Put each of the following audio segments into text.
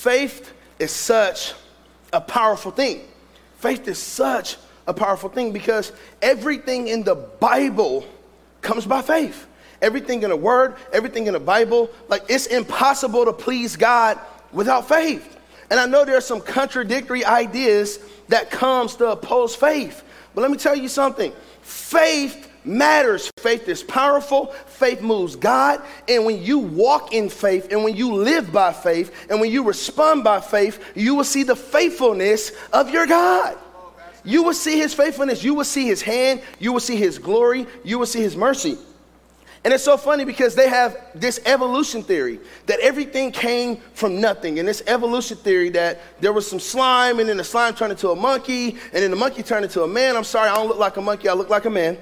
faith is such a powerful thing. Faith is such a powerful thing because everything in the Bible comes by faith. Everything in the Word, everything in the Bible, like it's impossible to please God without faith. And I know there are some contradictory ideas that comes to oppose faith. But let me tell you something. Faith matters. Faith is powerful. Faith moves God. And when you walk in faith and when you live by faith and when you respond by faith, you will see the faithfulness of your God. You will see his faithfulness. You will see his hand. You will see his glory. You will see his mercy. And it's so funny because they have this evolution theory that everything came from nothing. And this evolution theory that there was some slime and then the slime turned into a monkey and then the monkey turned into a man. I'm sorry, I don't look like a monkey, I look like a man.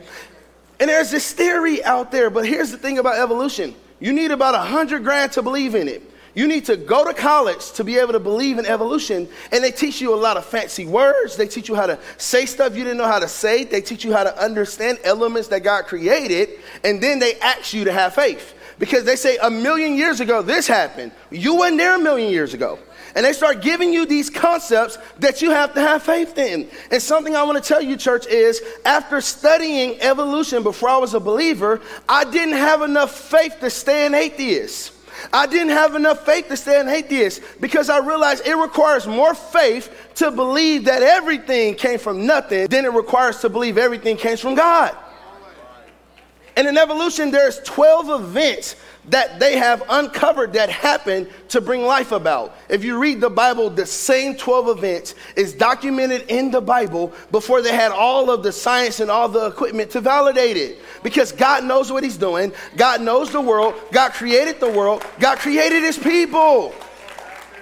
And there's this theory out there, but here's the thing about evolution you need about a hundred grand to believe in it. You need to go to college to be able to believe in evolution, and they teach you a lot of fancy words. They teach you how to say stuff you didn't know how to say. They teach you how to understand elements that God created, and then they ask you to have faith. Because they say a million years ago this happened. You weren't there a million years ago. And they start giving you these concepts that you have to have faith in. And something I want to tell you, church, is after studying evolution before I was a believer, I didn't have enough faith to stay an atheist. I didn't have enough faith to stay an atheist because I realized it requires more faith to believe that everything came from nothing than it requires to believe everything came from God. And in evolution, there's 12 events that they have uncovered that happened to bring life about. If you read the Bible, the same 12 events is documented in the Bible before they had all of the science and all the equipment to validate it. Because God knows what He's doing, God knows the world, God created the world, God created His people.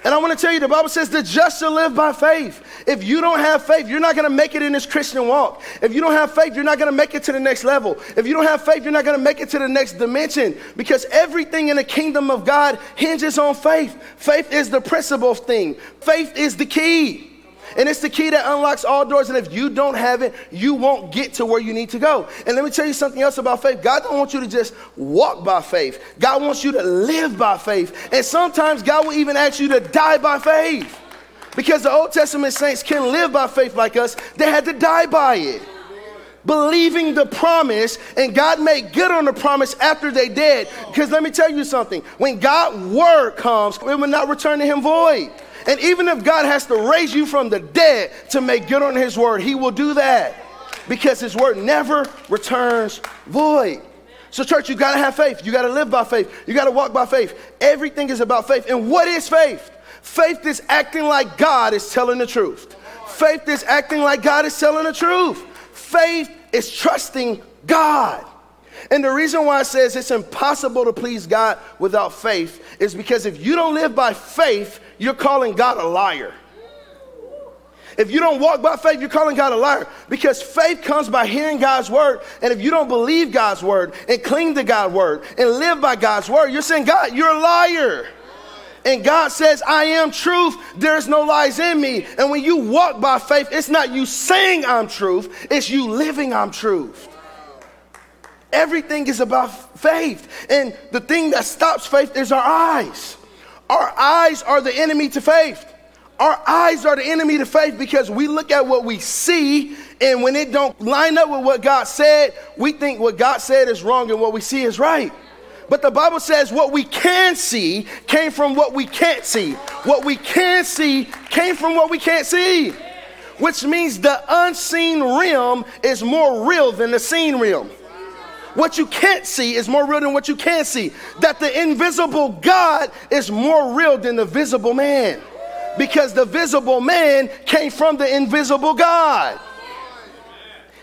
And I want to tell you, the Bible says the just shall live by faith. If you don't have faith, you're not going to make it in this Christian walk. If you don't have faith, you're not going to make it to the next level. If you don't have faith, you're not going to make it to the next dimension because everything in the kingdom of God hinges on faith. Faith is the principal thing, faith is the key. And it's the key that unlocks all doors. And if you don't have it, you won't get to where you need to go. And let me tell you something else about faith. God don't want you to just walk by faith. God wants you to live by faith. And sometimes God will even ask you to die by faith. Because the Old Testament saints can live by faith like us, they had to die by it. Believing the promise, and God made good on the promise after they did. Because let me tell you something when God's word comes, it will not return to him void. And even if God has to raise you from the dead to make good on his word, he will do that because his word never returns void. So, church, you got to have faith. You got to live by faith. You got to walk by faith. Everything is about faith. And what is faith? Faith is acting like God is telling the truth. Faith is acting like God is telling the truth. Faith is trusting God. And the reason why it says it's impossible to please God without faith is because if you don't live by faith, you're calling God a liar. If you don't walk by faith, you're calling God a liar because faith comes by hearing God's word. And if you don't believe God's word and cling to God's word and live by God's word, you're saying, God, you're a liar. And God says, I am truth. There's no lies in me. And when you walk by faith, it's not you saying I'm truth, it's you living I'm truth. Everything is about faith. And the thing that stops faith is our eyes. Our eyes are the enemy to faith. Our eyes are the enemy to faith because we look at what we see and when it don't line up with what God said, we think what God said is wrong and what we see is right. But the Bible says what we can see came from what we can't see. What we can see came from what we can't see. Which means the unseen realm is more real than the seen realm. What you can't see is more real than what you can see. That the invisible God is more real than the visible man. Because the visible man came from the invisible God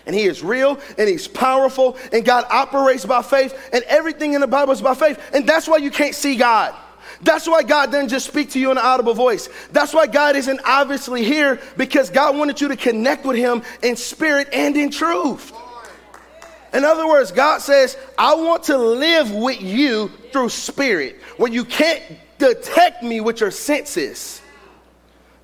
and he is real and he's powerful and God operates by faith and everything in the Bible is by faith. And that's why you can't see God. That's why God didn't just speak to you in an audible voice. That's why God isn't obviously here because God wanted you to connect with him in spirit and in truth. In other words, God says, I want to live with you through spirit, where you can't detect me with your senses.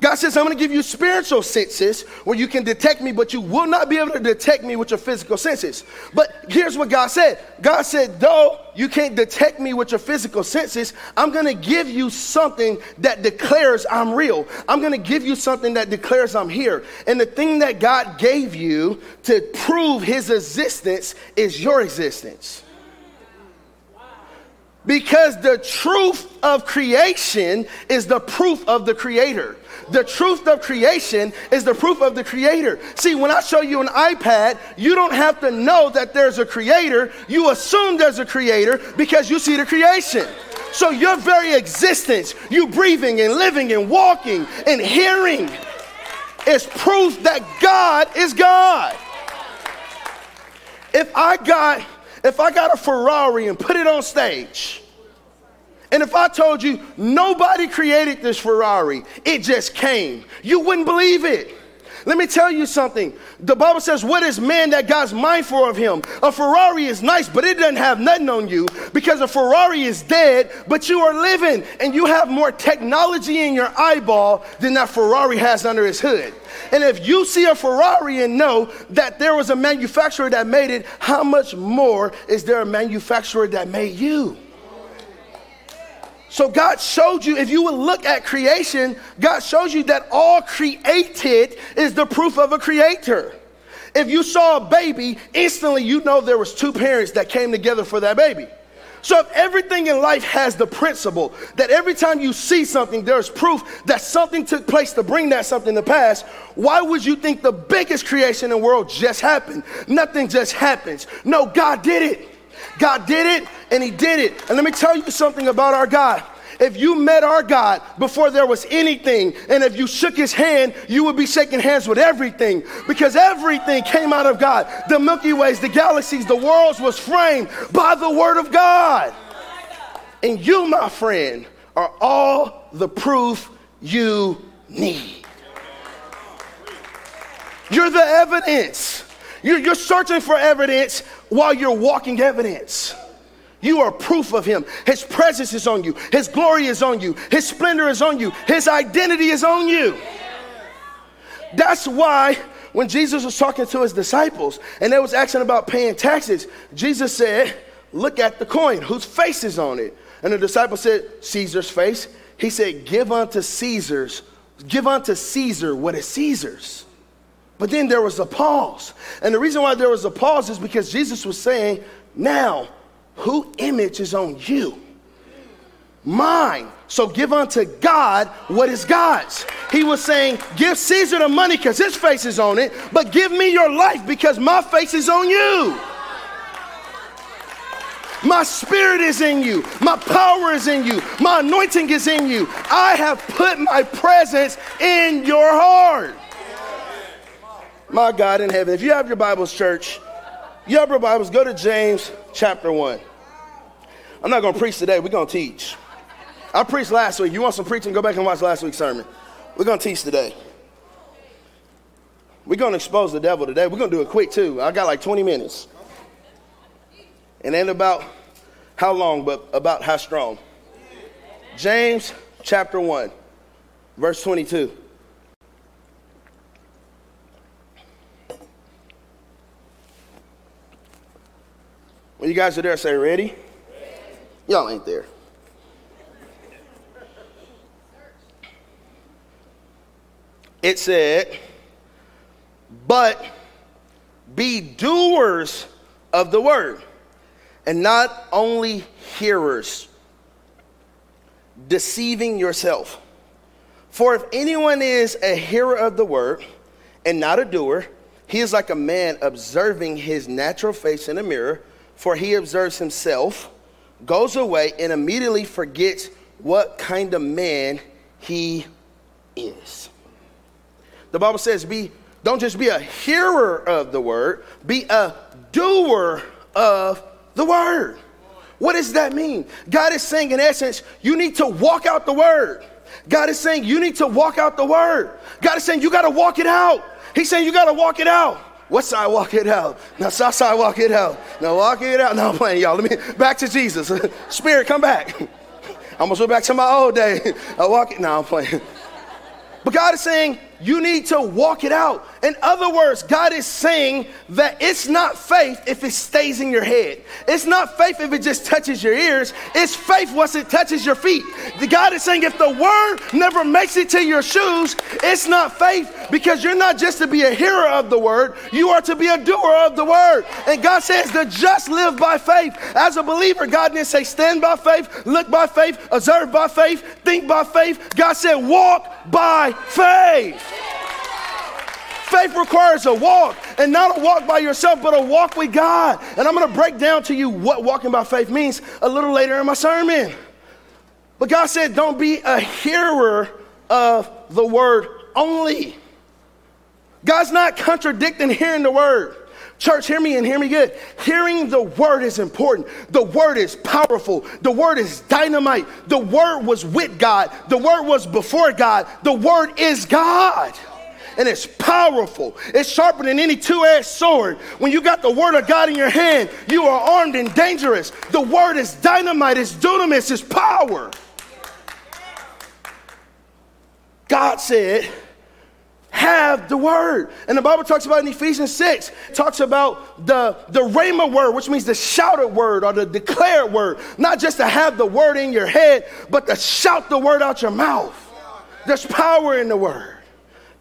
God says, I'm going to give you spiritual senses where you can detect me, but you will not be able to detect me with your physical senses. But here's what God said God said, though you can't detect me with your physical senses, I'm going to give you something that declares I'm real. I'm going to give you something that declares I'm here. And the thing that God gave you to prove his existence is your existence. Because the truth of creation is the proof of the creator. The truth of creation is the proof of the creator. See, when I show you an iPad, you don't have to know that there's a creator. You assume there's a creator because you see the creation. So your very existence, you breathing and living and walking and hearing, is proof that God is God. If I got if I got a Ferrari and put it on stage, and if I told you nobody created this Ferrari, it just came, you wouldn't believe it. Let me tell you something. The Bible says, What is man that God's mindful of him? A Ferrari is nice, but it doesn't have nothing on you because a Ferrari is dead, but you are living and you have more technology in your eyeball than that Ferrari has under his hood. And if you see a Ferrari and know that there was a manufacturer that made it, how much more is there a manufacturer that made you? So God showed you, if you would look at creation, God shows you that all created is the proof of a creator. If you saw a baby, instantly you know there was two parents that came together for that baby. So if everything in life has the principle that every time you see something, there's proof that something took place to bring that something to pass, why would you think the biggest creation in the world just happened? Nothing just happens. No, God did it. God did it and He did it. And let me tell you something about our God. If you met our God before there was anything, and if you shook his hand, you would be shaking hands with everything because everything came out of God. The Milky Ways, the galaxies, the worlds was framed by the Word of God. And you, my friend, are all the proof you need. You're the evidence. You're, you're searching for evidence while you're walking evidence. You are proof of Him. His presence is on you, His glory is on you, His splendor is on you, His identity is on you. That's why when Jesus was talking to his disciples and they was asking about paying taxes, Jesus said, Look at the coin, whose face is on it? And the disciple said, Caesar's face. He said, Give unto Caesar's, give unto Caesar what is Caesar's. But then there was a pause. And the reason why there was a pause is because Jesus was saying, Now, who image is on you? Mine. So give unto God what is God's. He was saying, Give Caesar the money because his face is on it, but give me your life because my face is on you. My spirit is in you. My power is in you. My anointing is in you. I have put my presence in your heart my God in heaven. If you have your Bibles, church, you have your Bibles, go to James chapter 1. I'm not going to preach today, we're going to teach. I preached last week. You want some preaching? Go back and watch last week's sermon. We're going to teach today. We're going to expose the devil today. We're going to do it quick, too. I got like 20 minutes. And then about how long, but about how strong. James chapter 1, verse 22. When you guys are there, say, ready? Y'all ain't there. It said, but be doers of the word and not only hearers, deceiving yourself. For if anyone is a hearer of the word and not a doer, he is like a man observing his natural face in a mirror for he observes himself, goes away, and immediately forgets what kind of man he is. The Bible says, be, don't just be a hearer of the word, be a doer of the word. What does that mean? God is saying, in essence, you need to walk out the word. God is saying, you need to walk out the word. God is saying, you got to walk it out. He's saying, you got to walk it out. What side walk it out? Now south side walk it out. Now walk it out. Now I'm playing y'all. Let me back to Jesus. Spirit, come back. I'm gonna go back to my old day. I walk it. Now I'm playing. But God is saying, you need to walk it out. In other words, God is saying that it's not faith if it stays in your head. It's not faith if it just touches your ears. It's faith once it touches your feet. God is saying if the word never makes it to your shoes, it's not faith because you're not just to be a hearer of the word, you are to be a doer of the word. And God says the just live by faith. As a believer, God didn't say stand by faith, look by faith, observe by faith, think by faith. God said walk by faith. Faith requires a walk, and not a walk by yourself, but a walk with God. And I'm going to break down to you what walking by faith means a little later in my sermon. But God said, don't be a hearer of the word only. God's not contradicting hearing the word. Church, hear me and hear me good. Hearing the word is important. The word is powerful. The word is dynamite. The word was with God. The word was before God. The word is God and it's powerful. It's sharper than any two edged sword. When you got the word of God in your hand, you are armed and dangerous. The word is dynamite, it's dunamis, it's power. God said, have the word. And the Bible talks about in Ephesians 6, talks about the, the rhema word, which means the shouted word or the declared word. Not just to have the word in your head, but to shout the word out your mouth. There's power in the word.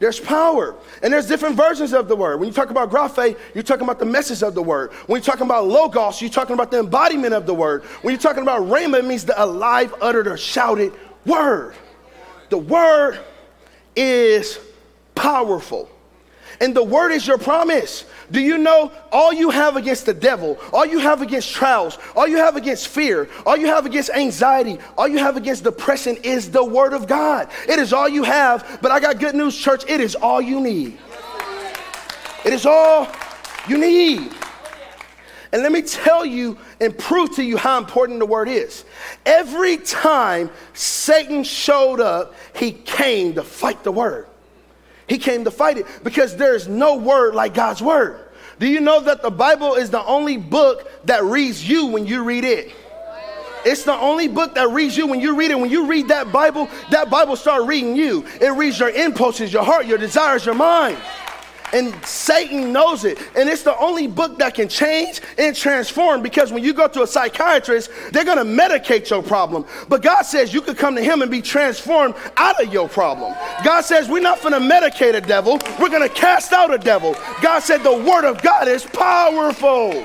There's power. And there's different versions of the word. When you talk about graphe, you're talking about the message of the word. When you're talking about logos, you're talking about the embodiment of the word. When you're talking about rhema, it means the alive, uttered, or shouted word. The word is powerful. And the word is your promise. Do you know all you have against the devil, all you have against trials, all you have against fear, all you have against anxiety, all you have against depression is the word of God. It is all you have, but I got good news, church. It is all you need. It is all you need. And let me tell you and prove to you how important the word is. Every time Satan showed up, he came to fight the word. He came to fight it because there's no word like God's word. Do you know that the Bible is the only book that reads you when you read it? It's the only book that reads you when you read it. When you read that Bible, that Bible start reading you. It reads your impulses, your heart, your desires, your mind. And Satan knows it. And it's the only book that can change and transform because when you go to a psychiatrist, they're going to medicate your problem. But God says you could come to Him and be transformed out of your problem. God says we're not going to medicate a devil, we're going to cast out a devil. God said the Word of God is powerful.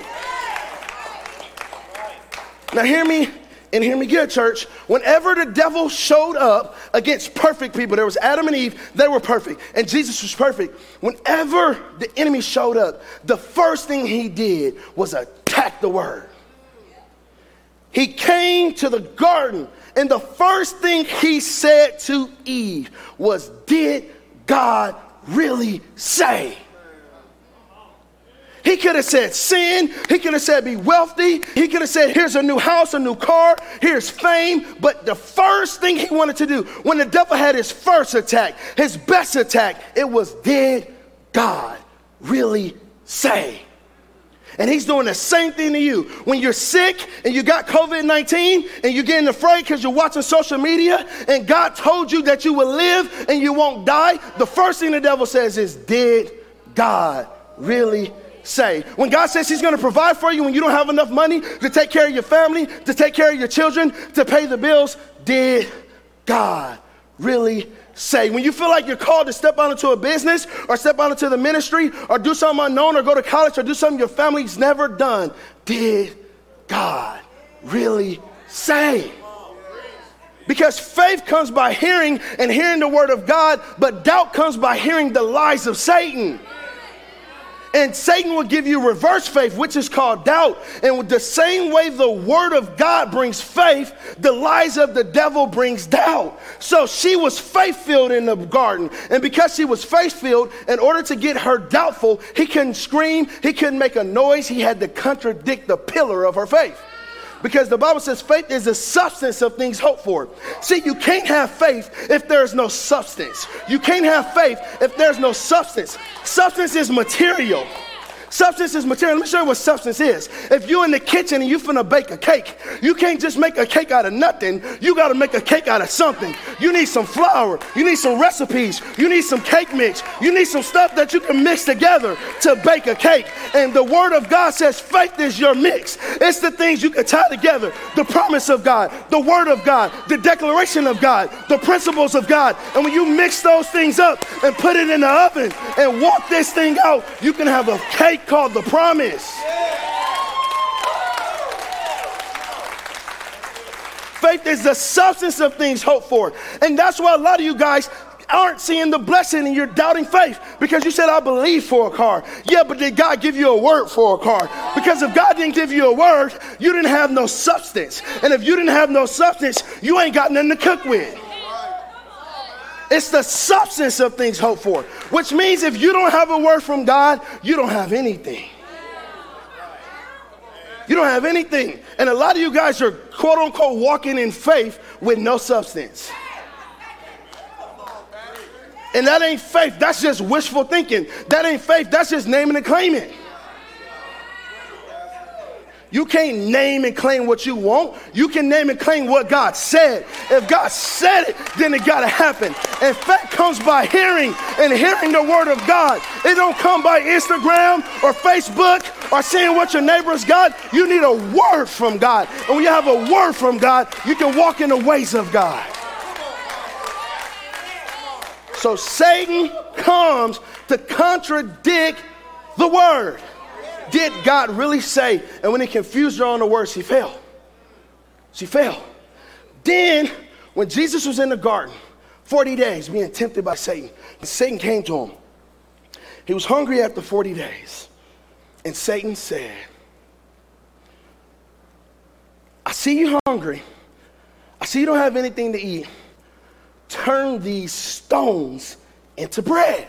Now, hear me and hear me good, church. Whenever the devil showed up against perfect people, there was Adam and Eve, they were perfect, and Jesus was perfect. Whenever the enemy showed up, the first thing he did was attack the word. He came to the garden, and the first thing he said to Eve was, Did God really say? He could have said sin. He could have said be wealthy. He could have said here's a new house, a new car, here's fame. But the first thing he wanted to do when the devil had his first attack, his best attack, it was did God really say? And he's doing the same thing to you. When you're sick and you got COVID 19 and you're getting afraid because you're watching social media and God told you that you will live and you won't die, the first thing the devil says is, Did God really say. When God says He's going to provide for you when you don't have enough money to take care of your family, to take care of your children, to pay the bills, did God really say? When you feel like you're called to step out into a business or step out into the ministry or do something unknown or go to college or do something your family's never done, did God really say? Because faith comes by hearing and hearing the word of God, but doubt comes by hearing the lies of Satan. And Satan will give you reverse faith, which is called doubt. And with the same way the word of God brings faith, the lies of the devil brings doubt. So she was faith filled in the garden. And because she was faith filled, in order to get her doubtful, he couldn't scream, he couldn't make a noise, he had to contradict the pillar of her faith. Because the Bible says faith is the substance of things hoped for. See, you can't have faith if there's no substance. You can't have faith if there's no substance. Substance is material. Substance is material. Let me show you what substance is. If you're in the kitchen and you're finna bake a cake, you can't just make a cake out of nothing. You gotta make a cake out of something. You need some flour. You need some recipes. You need some cake mix. You need some stuff that you can mix together to bake a cake. And the word of God says faith is your mix. It's the things you can tie together. The promise of God, the word of God, the declaration of God, the principles of God. And when you mix those things up and put it in the oven and walk this thing out, you can have a cake called the promise. Faith is the substance of things hoped for. And that's why a lot of you guys aren't seeing the blessing and you're doubting faith because you said, I believe for a car. Yeah, but did God give you a word for a car? Because if God didn't give you a word, you didn't have no substance. And if you didn't have no substance, you ain't got nothing to cook with. It's the substance of things hoped for, which means if you don't have a word from God, you don't have anything. You don't have anything. And a lot of you guys are quote unquote walking in faith with no substance. And that ain't faith, that's just wishful thinking. That ain't faith, that's just naming and claiming. You can't name and claim what you want. You can name and claim what God said. If God said it, then it got to happen. And faith comes by hearing and hearing the word of God. It don't come by Instagram or Facebook or seeing what your neighbor's got. You need a word from God. And when you have a word from God, you can walk in the ways of God. So Satan comes to contradict the word did God really say? And when he confused her on the words, he fell. She fell. Then, when Jesus was in the garden, 40 days being tempted by Satan, Satan came to him. He was hungry after 40 days. And Satan said, I see you hungry. I see you don't have anything to eat. Turn these stones into bread.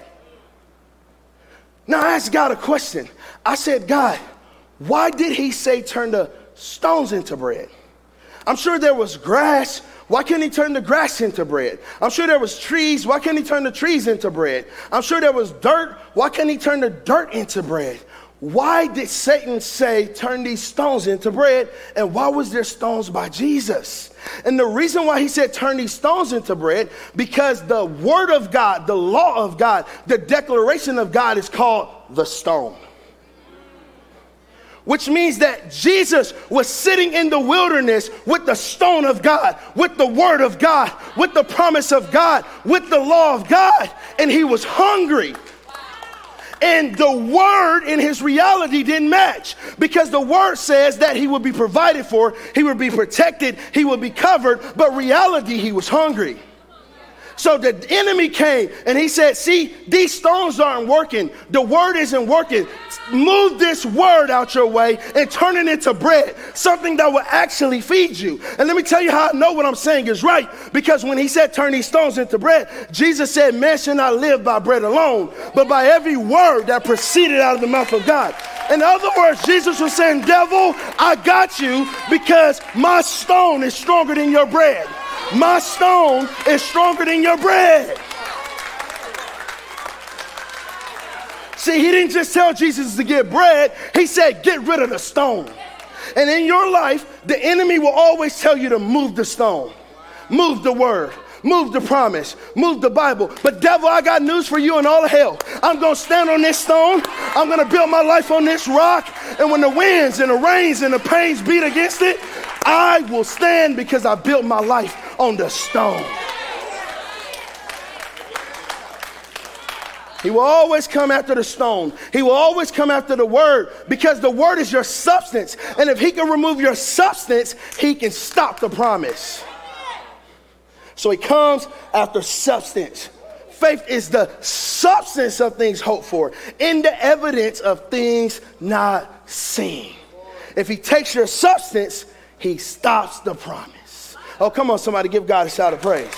Now I asked God a question. I said, God, why did he say turn the stones into bread? I'm sure there was grass. Why couldn't he turn the grass into bread? I'm sure there was trees. Why couldn't he turn the trees into bread? I'm sure there was dirt. Why couldn't he turn the dirt into bread? Why did Satan say, turn these stones into bread? And why was there stones by Jesus? And the reason why he said, turn these stones into bread, because the word of God, the law of God, the declaration of God is called the stone. Which means that Jesus was sitting in the wilderness with the stone of God, with the word of God, with the promise of God, with the law of God, and he was hungry. And the word in his reality didn't match because the word says that he would be provided for, he would be protected, he would be covered, but reality, he was hungry. So the enemy came and he said, See, these stones aren't working. The word isn't working. Move this word out your way and turn it into bread, something that will actually feed you. And let me tell you how I know what I'm saying is right. Because when he said, Turn these stones into bread, Jesus said, Man shall not live by bread alone, but by every word that proceeded out of the mouth of God. In other words, Jesus was saying, Devil, I got you because my stone is stronger than your bread. My stone is stronger than your bread. See, he didn't just tell Jesus to get bread, he said, get rid of the stone. And in your life, the enemy will always tell you to move the stone, move the word, move the promise, move the Bible. But, devil, I got news for you in all of hell. I'm to stand on this stone. I'm to build my life on this rock. And when the winds and the rains and the pains beat against it, I will stand because I built my life on the stone. He will always come after the stone. He will always come after the word because the word is your substance. And if he can remove your substance, he can stop the promise. So he comes after substance. Faith is the substance of things hoped for, in the evidence of things not seen. If he takes your substance, he stops the promise. Oh, come on, somebody, give God a shout of praise.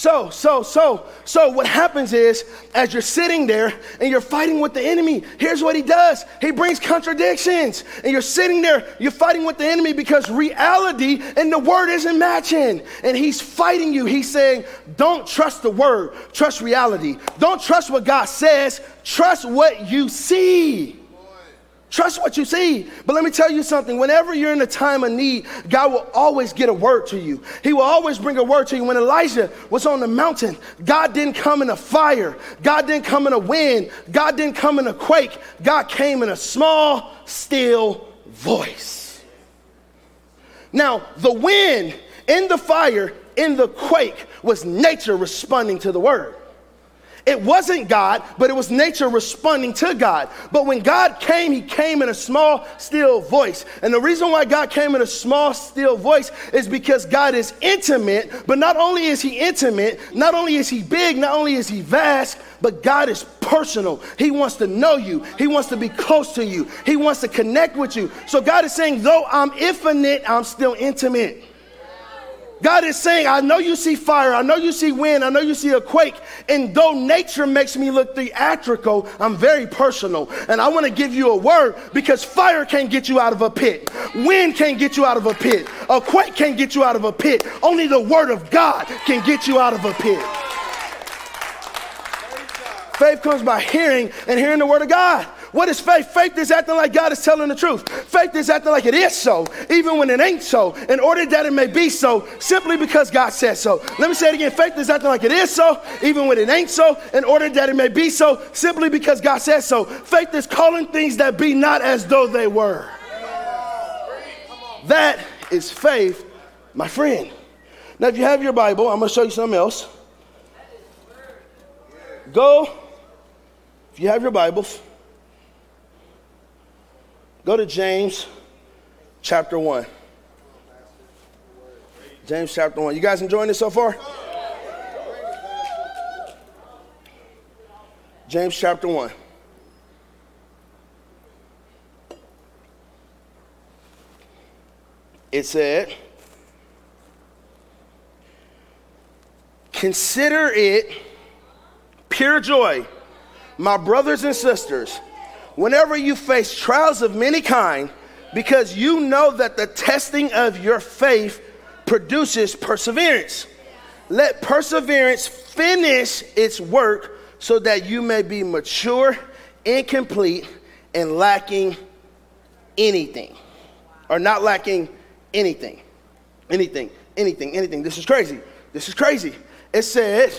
So, so, so, so what happens is as you're sitting there and you're fighting with the enemy, here's what he does. He brings contradictions. And you're sitting there, you're fighting with the enemy because reality and the word isn't matching. And he's fighting you. He's saying, don't trust the word, trust reality. Don't trust what God says, trust what you see. Trust what you see. But let me tell you something. Whenever you're in a time of need, God will always get a word to you. He will always bring a word to you. When Elijah was on the mountain, God didn't come in a fire. God didn't come in a wind. God didn't come in a quake. God came in a small, still voice. Now, the wind in the fire, in the quake, was nature responding to the word. It wasn't God, but it was nature responding to God. But when God came, He came in a small, still voice. And the reason why God came in a small, still voice is because God is intimate. But not only is He intimate, not only is He big, not only is He vast, but God is personal. He wants to know you, He wants to be close to you, He wants to connect with you. So God is saying, though I'm infinite, I'm still intimate. God is saying, I know you see fire, I know you see wind, I know you see a quake, and though nature makes me look theatrical, I'm very personal. And I want to give you a word because fire can't get you out of a pit, wind can't get you out of a pit, a quake can't get you out of a pit. Only the word of God can get you out of a pit. Faith comes by hearing and hearing the word of God. What is faith? Faith is acting like God is telling the truth. Faith is acting like it is so, even when it ain't so, in order that it may be so, simply because God says so. Let me say it again. Faith is acting like it is so, even when it ain't so, in order that it may be so, simply because God says so. Faith is calling things that be not as though they were. That is faith, my friend. Now, if you have your Bible, I'm going to show you something else. Go, if you have your Bibles, Go to James chapter 1. James chapter 1. You guys enjoying this so far? James chapter 1. It said, Consider it pure joy, my brothers and sisters whenever you face trials of many kind, because you know that the testing of your faith produces perseverance. Let perseverance finish its work so that you may be mature, incomplete, and lacking anything. Or not lacking anything. Anything, anything, anything. This is crazy. This is crazy. It said,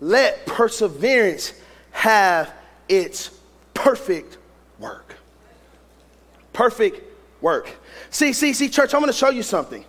let perseverance have its perfect work. Perfect work. See, see, see, church, I'm gonna show you something.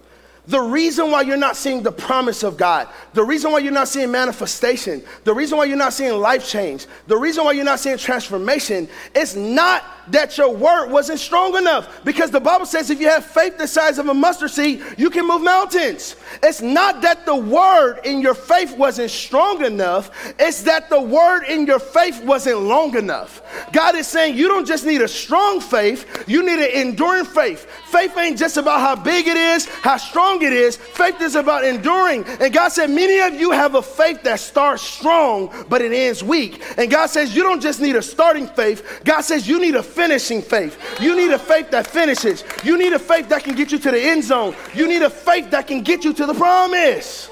The reason why you're not seeing the promise of God, the reason why you're not seeing manifestation, the reason why you're not seeing life change, the reason why you're not seeing transformation is not that your word wasn't strong enough. Because the Bible says if you have faith the size of a mustard seed, you can move mountains. It's not that the word in your faith wasn't strong enough, it's that the word in your faith wasn't long enough. God is saying you don't just need a strong faith, you need an enduring faith. Faith ain't just about how big it is, how strong it is. Faith is about enduring. And God said, Many of you have a faith that starts strong, but it ends weak. And God says, You don't just need a starting faith, God says, You need a finishing faith. You need a faith that finishes. You need a faith that can get you to the end zone. You need a faith that can get you to the promise.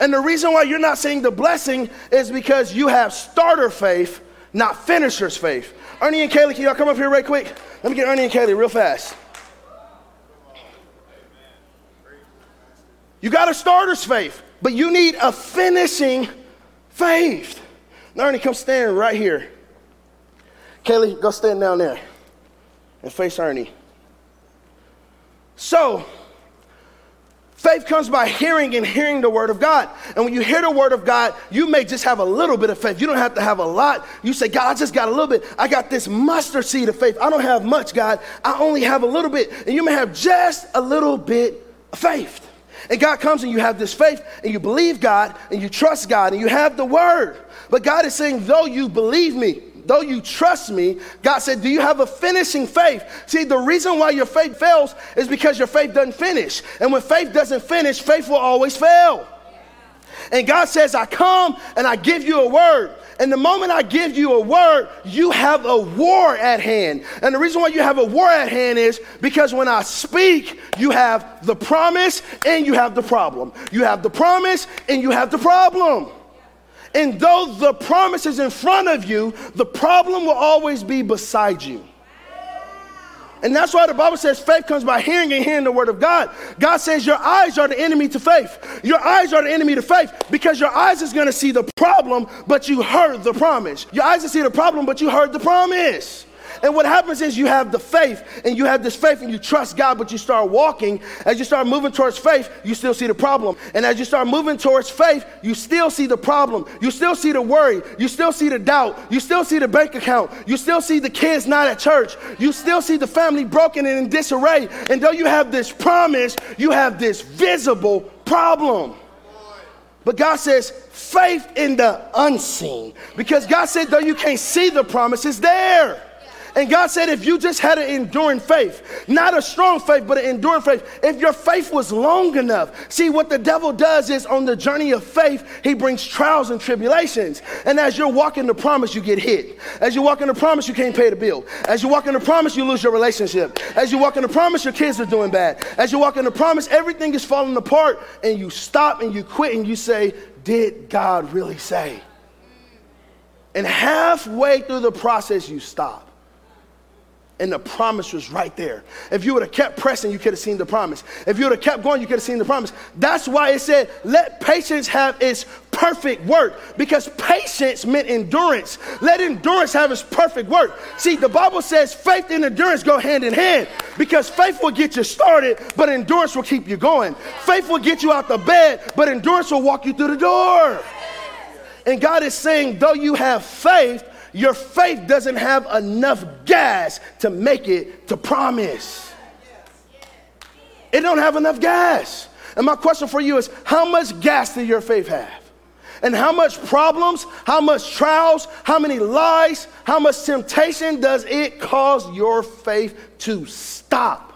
And the reason why you're not seeing the blessing is because you have starter faith, not finisher's faith. Ernie and Kaylee, can y'all come up here right quick? Let me get Ernie and Kaylee real fast. You got a starter's faith, but you need a finishing faith. Now, Ernie, come stand right here. Kaylee, go stand down there and face Ernie. So, Faith comes by hearing and hearing the word of God. And when you hear the word of God, you may just have a little bit of faith. You don't have to have a lot. You say, God, I just got a little bit. I got this mustard seed of faith. I don't have much, God. I only have a little bit. And you may have just a little bit of faith. And God comes and you have this faith and you believe God and you trust God and you have the word. But God is saying, though you believe me, though you trust me, God said, Do you have a finishing faith? See, the reason why your faith fails is because your faith doesn't finish. And when faith doesn't finish, faith will always fail. And God says, I come and I give you a word. And the moment I give you a word, you have a war at hand. And the reason why you have a war at hand is because when I speak, you have the promise and you have the problem. You have the promise and you have the problem. And though the promise is in front of you, the problem will always be beside you. And that's why the Bible says faith comes by hearing and hearing the word of God. God says your eyes are the enemy to faith. Your eyes are the enemy to faith because your eyes is going to see the problem, but you heard the promise. Your eyes will see the problem, but you heard the promise. And what happens is you have the faith and you have this faith and you trust God, but you start walking. As you start moving towards faith, you still see the problem. And as you start moving towards faith, you still see the problem. You still see the worry. You still see the doubt. You still see the bank account. You still see the kids not at church. You still see the family broken and in disarray. And though you have this promise, you have this visible problem. But God says, faith in the unseen. Because God said, though you can't see the promise, it's there. And God said, if you just had an enduring faith, not a strong faith, but an enduring faith, if your faith was long enough, see what the devil does is on the journey of faith, he brings trials and tribulations. And as you're walking the promise, you get hit. As you walk in the promise, you can't pay the bill. As you walk in the promise, you lose your relationship. As you walk in the promise, your kids are doing bad. As you walk in the promise, everything is falling apart, and you stop and you quit and you say, Did God really say? And halfway through the process, you stop and the promise was right there. If you would have kept pressing, you could have seen the promise. If you would have kept going, you could have seen the promise. That's why it said, let patience have its perfect work, because patience meant endurance. Let endurance have its perfect work. See, the Bible says faith and endurance go hand in hand, because faith will get you started, but endurance will keep you going. Faith will get you out the bed, but endurance will walk you through the door. And God is saying, though you have faith, your faith doesn't have enough gas to make it to promise. It don't have enough gas. And my question for you is how much gas do your faith have? And how much problems, how much trials, how many lies, how much temptation does it cause your faith to stop?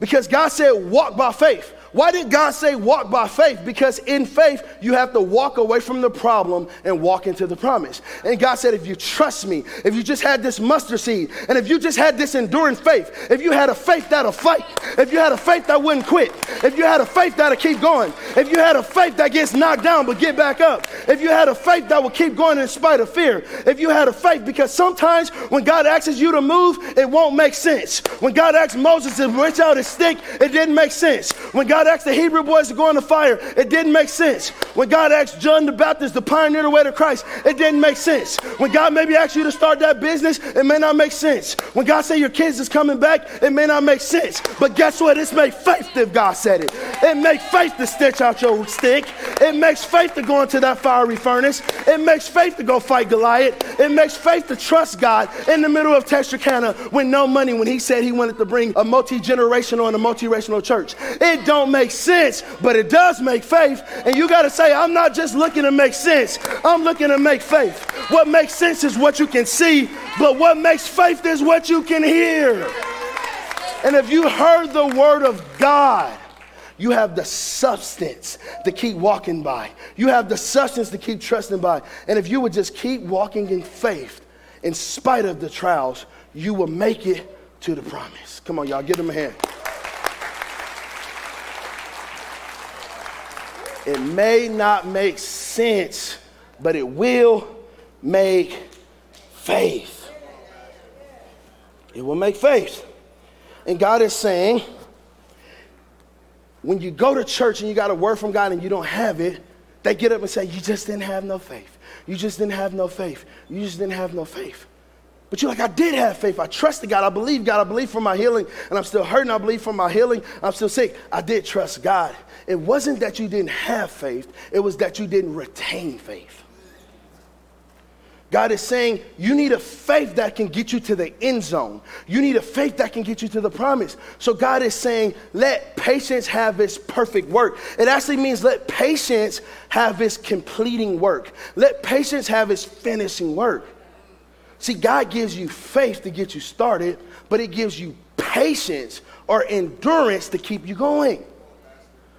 Because God said, walk by faith. Why did God say walk by faith? Because in faith, you have to walk away from the problem and walk into the promise. And God said, if you trust me, if you just had this mustard seed, and if you just had this enduring faith, if you had a faith that'll fight, if you had a faith that wouldn't quit, if you had a faith that'll keep going, if you had a faith that gets knocked down but get back up, if you had a faith that will keep going in spite of fear, if you had a faith, because sometimes when God asks you to move, it won't make sense. When God asked Moses to reach out his stick, it didn't make sense. When God God asked the Hebrew boys to go in the fire, it didn't make sense. When God asked John the Baptist to pioneer the way to Christ, it didn't make sense. When God maybe asked you to start that business, it may not make sense. When God said your kids is coming back, it may not make sense. But guess what? It's made faith if God said it. It makes faith to stitch out your stick. It makes faith to go into that fiery furnace. It makes faith to go fight Goliath. It makes faith to trust God in the middle of Texarkana with no money when he said he wanted to bring a multi-generational and a multi-racial church. It don't make sense, but it does make faith. And you got to say, I'm not just looking to make sense, I'm looking to make faith. What makes sense is what you can see, but what makes faith is what you can hear. And if you heard the word of God, you have the substance to keep walking by. You have the substance to keep trusting by. And if you would just keep walking in faith in spite of the trials, you will make it to the promise. Come on, y'all, give them a hand. It may not make sense, but it will make faith. It will make faith. And God is saying, when you go to church and you got a word from God and you don't have it, they get up and say, You just didn't have no faith. You just didn't have no faith. You just didn't have no faith. But you're like, I did have faith. I trusted God. I believe God. I believe for my healing. And I'm still hurting. I believe for my healing. I'm still sick. I did trust God. It wasn't that you didn't have faith, it was that you didn't retain faith. God is saying you need a faith that can get you to the end zone. You need a faith that can get you to the promise. So God is saying, let patience have its perfect work. It actually means let patience have its completing work. Let patience have its finishing work. See, God gives you faith to get you started, but it gives you patience or endurance to keep you going.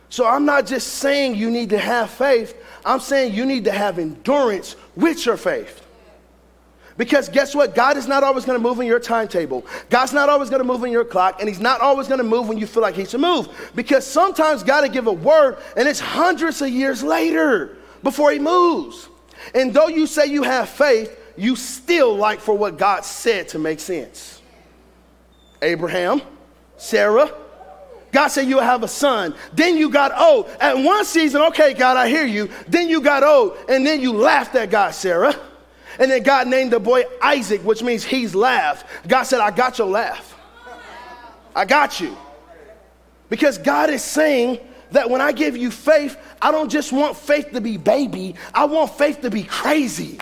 So I'm not just saying you need to have faith, I'm saying you need to have endurance with your faith. Because guess what? God is not always going to move in your timetable. God's not always going to move in your clock, and He's not always going to move when you feel like He should move. Because sometimes God will give a word, and it's hundreds of years later before He moves. And though you say you have faith, you still like for what God said to make sense. Abraham, Sarah, God said you'll have a son. Then you got old. At one season, okay, God, I hear you. Then you got old, and then you laughed at God, Sarah. And then God named the boy Isaac, which means he's laughed. God said, I got your laugh. I got you. Because God is saying that when I give you faith, I don't just want faith to be baby, I want faith to be crazy.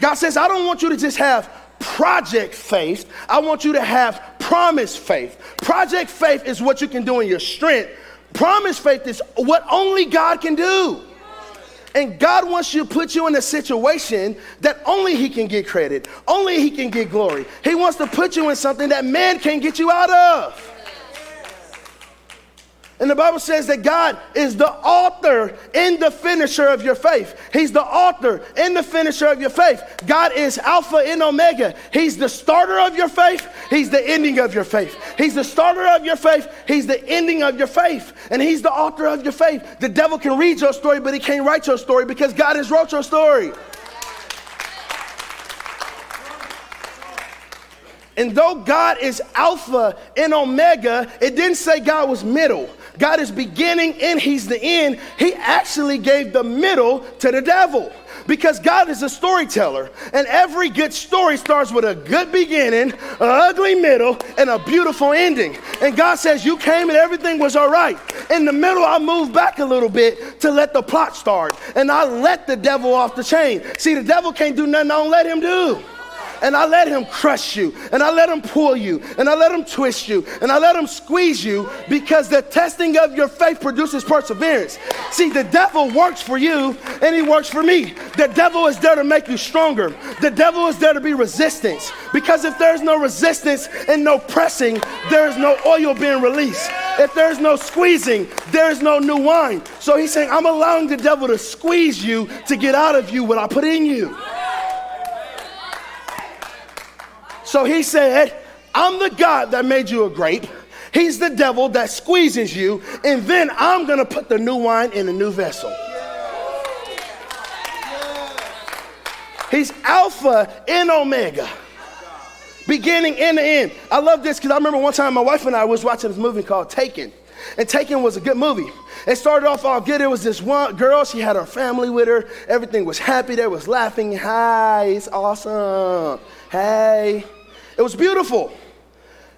God says, I don't want you to just have project faith, I want you to have promise faith. Project faith is what you can do in your strength, promise faith is what only God can do. And God wants you to put you in a situation that only He can get credit, only He can get glory. He wants to put you in something that man can't get you out of. And the Bible says that God is the author and the finisher of your faith. He's the author and the finisher of your faith. God is Alpha and Omega. He's the starter of your faith. He's the ending of your faith. He's the starter of your faith. He's the ending of your faith. And He's the author of your faith. The devil can read your story, but he can't write your story because God has wrote your story. And though God is Alpha and Omega, it didn't say God was middle. God is beginning and He's the end. He actually gave the middle to the devil because God is a storyteller. And every good story starts with a good beginning, an ugly middle, and a beautiful ending. And God says, You came and everything was all right. In the middle, I moved back a little bit to let the plot start. And I let the devil off the chain. See, the devil can't do nothing I don't let him do and I let him crush you, and I let him pull you, and I let him twist you, and I let him squeeze you because the testing of your faith produces perseverance. See, the devil works for you, and he works for me. The devil is there to make you stronger, the devil is there to be resistance because if there's no resistance and no pressing, there is no oil being released. If there's no squeezing, there's no new wine. So he's saying, I'm allowing the devil to squeeze you to get out of you what I put in you. So he said, I'm the God that made you a grape. He's the devil that squeezes you, and then I'm gonna put the new wine in a new vessel. He's Alpha and Omega, beginning and the end. I love this because I remember one time my wife and I was watching this movie called Taken. And Taken was a good movie. It started off all good. It was this one girl, she had her family with her. Everything was happy. They was laughing. Hi, it's awesome. Hey. It was beautiful.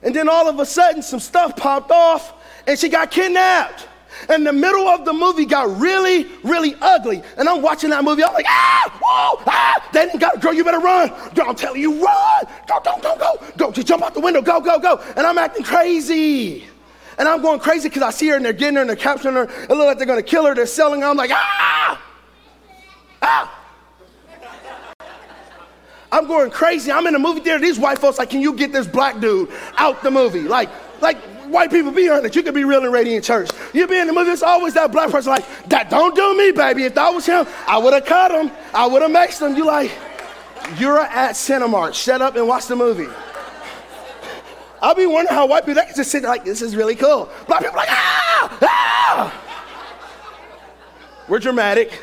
And then all of a sudden, some stuff popped off and she got kidnapped. And the middle of the movie got really, really ugly. And I'm watching that movie. I'm like, ah, whoa, ah. They didn't got, girl, you better run. Girl, I'm telling you, run. Go, go, go, go. Go, just jump out the window. Go, go, go. And I'm acting crazy. And I'm going crazy because I see her and they're getting her and they're capturing her. It looks like they're to kill her. They're selling her. I'm like, ah, ah. I'm going crazy. I'm in a movie theater. These white folks like, can you get this black dude out the movie? Like, like white people be honest. You could be real and radiant in church. You be in the movie. It's always that black person like that. Don't do me, baby. If that was him, I would have cut him. I would have maxed him. You like, you're at Cinemark. Shut up and watch the movie. I'll be wondering how white people just sit like this is really cool. Black people like ah ah. We're dramatic.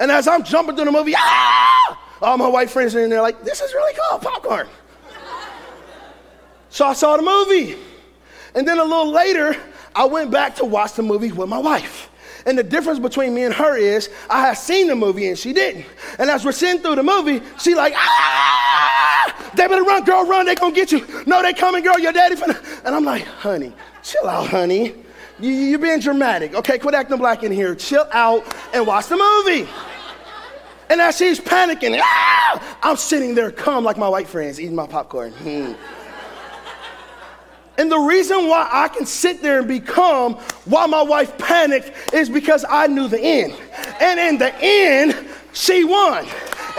And as I'm jumping through the movie, ah! all my white friends are in there like, this is really cool, popcorn. so I saw the movie. And then a little later, I went back to watch the movie with my wife. And the difference between me and her is I had seen the movie and she didn't. And as we're sitting through the movie, she like, ah, they better run, girl, run, they gonna get you. No, they coming, girl, your daddy finna. And I'm like, honey, chill out, honey. You, are being dramatic. Okay, quit acting black in here. Chill out and watch the movie. And as she's panicking, ah, I'm sitting there calm like my white friends, eating my popcorn. Hmm. And the reason why I can sit there and be calm while my wife panicked is because I knew the end. And in the end, she won.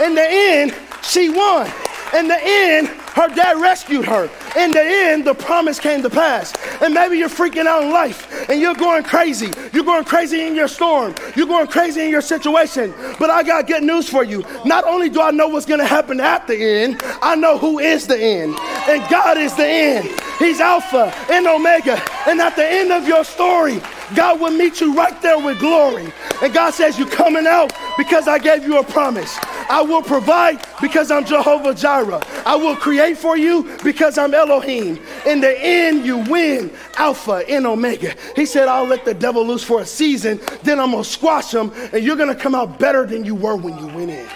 In the end, she won. In the end, Her dad rescued her. In the end, the promise came to pass. And maybe you're freaking out in life and you're going crazy. You're going crazy in your storm. You're going crazy in your situation. But I got good news for you. Not only do I know what's going to happen at the end, I know who is the end. And God is the end. He's Alpha and Omega. And at the end of your story, God will meet you right there with glory. And God says, You're coming out because I gave you a promise. I will provide because I'm Jehovah Jireh. I will create for you because I'm Elohim. In the end, you win Alpha and Omega. He said, I'll let the devil loose for a season, then I'm going to squash him, and you're going to come out better than you were when you went in.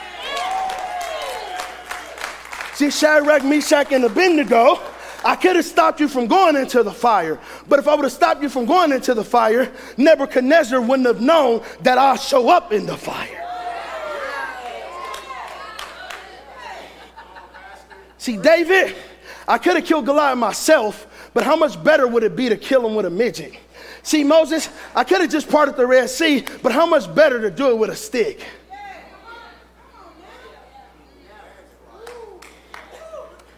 See, Shadrach, Meshach, and Abednego I could have stopped you from going into the fire. But if I would have stopped you from going into the fire, Nebuchadnezzar wouldn't have known that I'll show up in the fire. See, David, I could have killed Goliath myself, but how much better would it be to kill him with a midget? See, Moses, I could have just parted the Red Sea, but how much better to do it with a stick?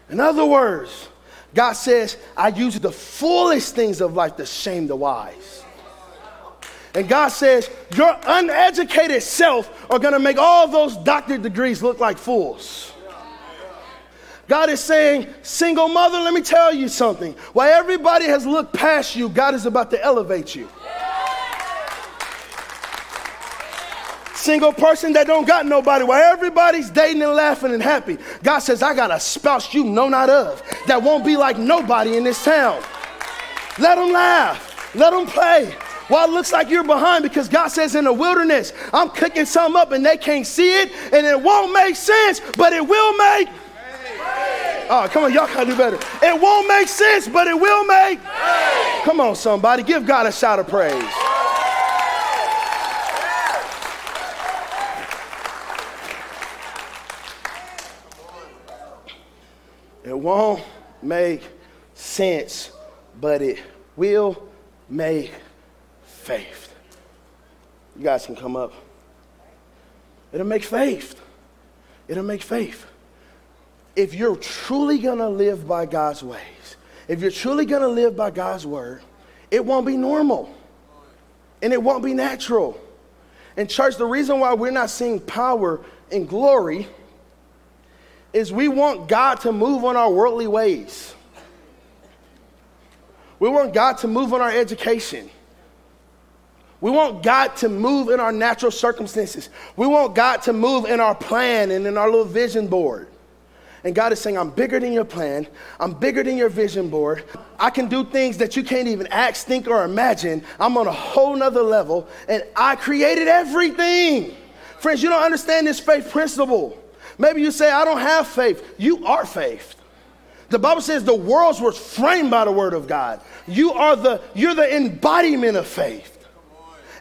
In other words, God says, I use the foolish things of life to shame the wise. And God says, your uneducated self are to make all those doctorate degrees look like fools. God is saying, single mother, let me tell you something. While everybody has looked past you, God is about to elevate you. single person that don't got nobody, while everybody's dating and laughing and happy. God says, I got a spouse you know not of that won't be like nobody in this town. Let them laugh, let them play. While it looks like you're behind because God says in the wilderness, I'm cooking something up and they can't see it and it won't make sense, but it will make. Oh, come on, y'all gotta do better. It won't make sense, but it will make. Come on, somebody, give God a shout of praise. It won't make sense, but it will make faith. You guys can come up. It'll make faith. It'll make faith. If you're truly gonna live by God's ways, if you're truly gonna live by God's word, it won't be normal and it won't be natural. And, church, the reason why we're not seeing power and glory is we want God to move on our worldly ways. We want God to move on our education. We want God to move in our natural circumstances. We want God to move in our plan and in our little vision board. And God is saying, I'm bigger than your plan. I'm bigger than your vision board. I can do things that you can't even act, think, or imagine. I'm on a whole nother level. And I created everything. Friends, you don't understand this faith principle. Maybe you say, I don't have faith. You are faith. The Bible says the worlds were framed by the word of God. You are the, you're the embodiment of faith.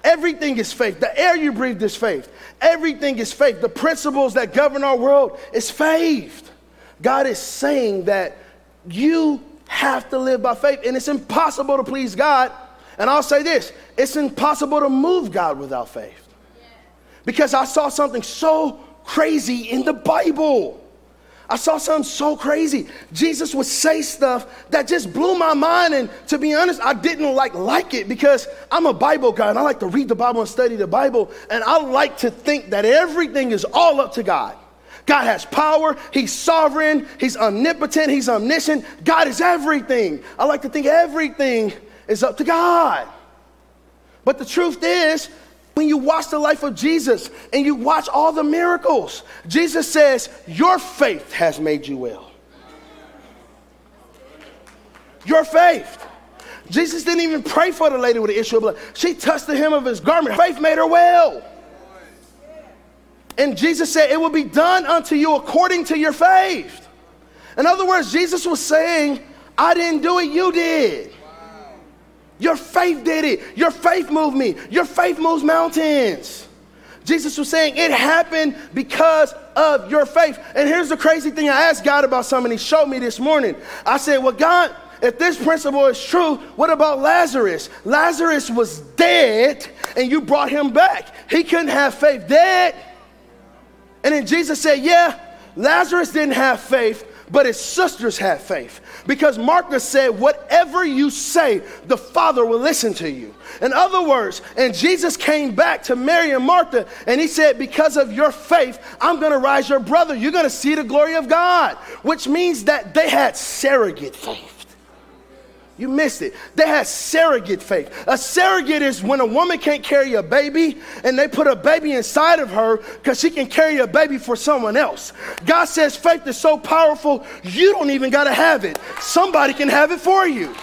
Everything is faith. The air you breathe is faith. Everything is faith. The principles that govern our world is faith. God is saying that you have to live by faith, and it's impossible to please God. And I'll say this it's impossible to move God without faith. Because I saw something so crazy in the Bible. I saw something so crazy. Jesus would say stuff that just blew my mind. And to be honest, I didn't like like it because I'm a Bible guy and I like to read the Bible and study the Bible. And I like to think that everything is all up to God. God has power, He's sovereign, He's omnipotent, He's omniscient. God is everything. I like to think everything is up to God. But the truth is, when you watch the life of Jesus and you watch all the miracles, Jesus says, Your faith has made you well. Your faith. Jesus didn't even pray for the lady with the issue of blood. She touched the hem of his garment. Faith made her well. And Jesus said, It will be done unto you according to your faith. In other words, Jesus was saying, I didn't do it, you did. Your faith did it. Your faith moved me. Your faith moves mountains. Jesus was saying it happened because of your faith. And here's the crazy thing I asked God about something, He showed me this morning. I said, Well, God, if this principle is true, what about Lazarus? Lazarus was dead and you brought him back. He couldn't have faith dead. And then Jesus said, Yeah, Lazarus didn't have faith, but his sisters had faith. Because Martha said, Whatever you say, the Father will listen to you. In other words, and Jesus came back to Mary and Martha and he said, Because of your faith, I'm going to rise your brother. You're going to see the glory of God, which means that they had surrogate faith. You missed it. They had surrogate faith. A surrogate is when a woman can't carry a baby and they put a baby inside of her because she can carry a baby for someone else. God says faith is so powerful, you don't even got to have it. Somebody can have it for you.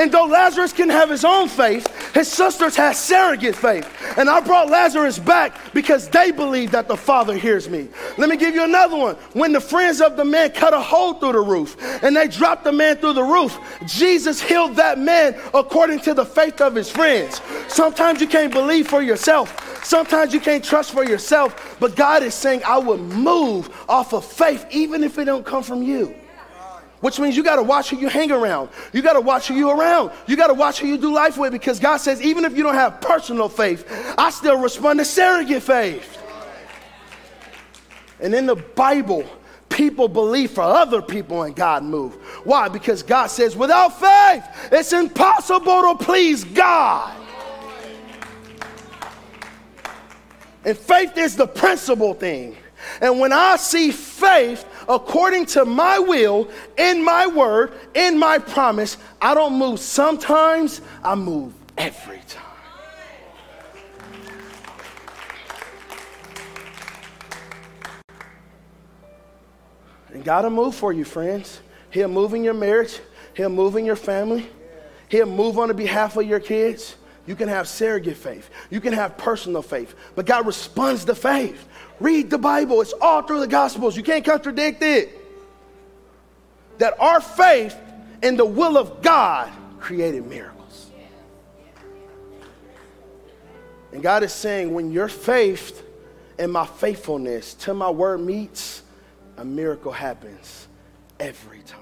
And though Lazarus can have his own faith, his sisters had surrogate faith. And I brought Lazarus back because they believe that the Father hears me. Let me give you another one. When the friends of the man cut a hole through the roof and they dropped the man through the roof, Jesus healed that man according to the faith of his friends. Sometimes you can't believe for yourself. Sometimes you can't trust for yourself, but God is saying, I will move off of faith even if it don't come from you which means you got to watch who you hang around. You got to watch who you around. You got to watch who you do life with because God says, even if you don't have personal faith, I still respond to surrogate faith. And in the Bible, people believe for other people and God move. Why? Because God says, without faith, it's impossible to please God. And faith is the principal thing. And when I see faith, according to my will, in my word, in my promise. I don't move sometimes, I move every time. And God will move for you, friends. He'll move in your marriage, He'll move in your family, He'll move on the behalf of your kids. You can have surrogate faith. You can have personal faith. But God responds to faith. Read the Bible, it's all through the Gospels. You can't contradict it. That our faith in the will of God created miracles. And God is saying, when your faith and my faithfulness to my word meets, a miracle happens every time.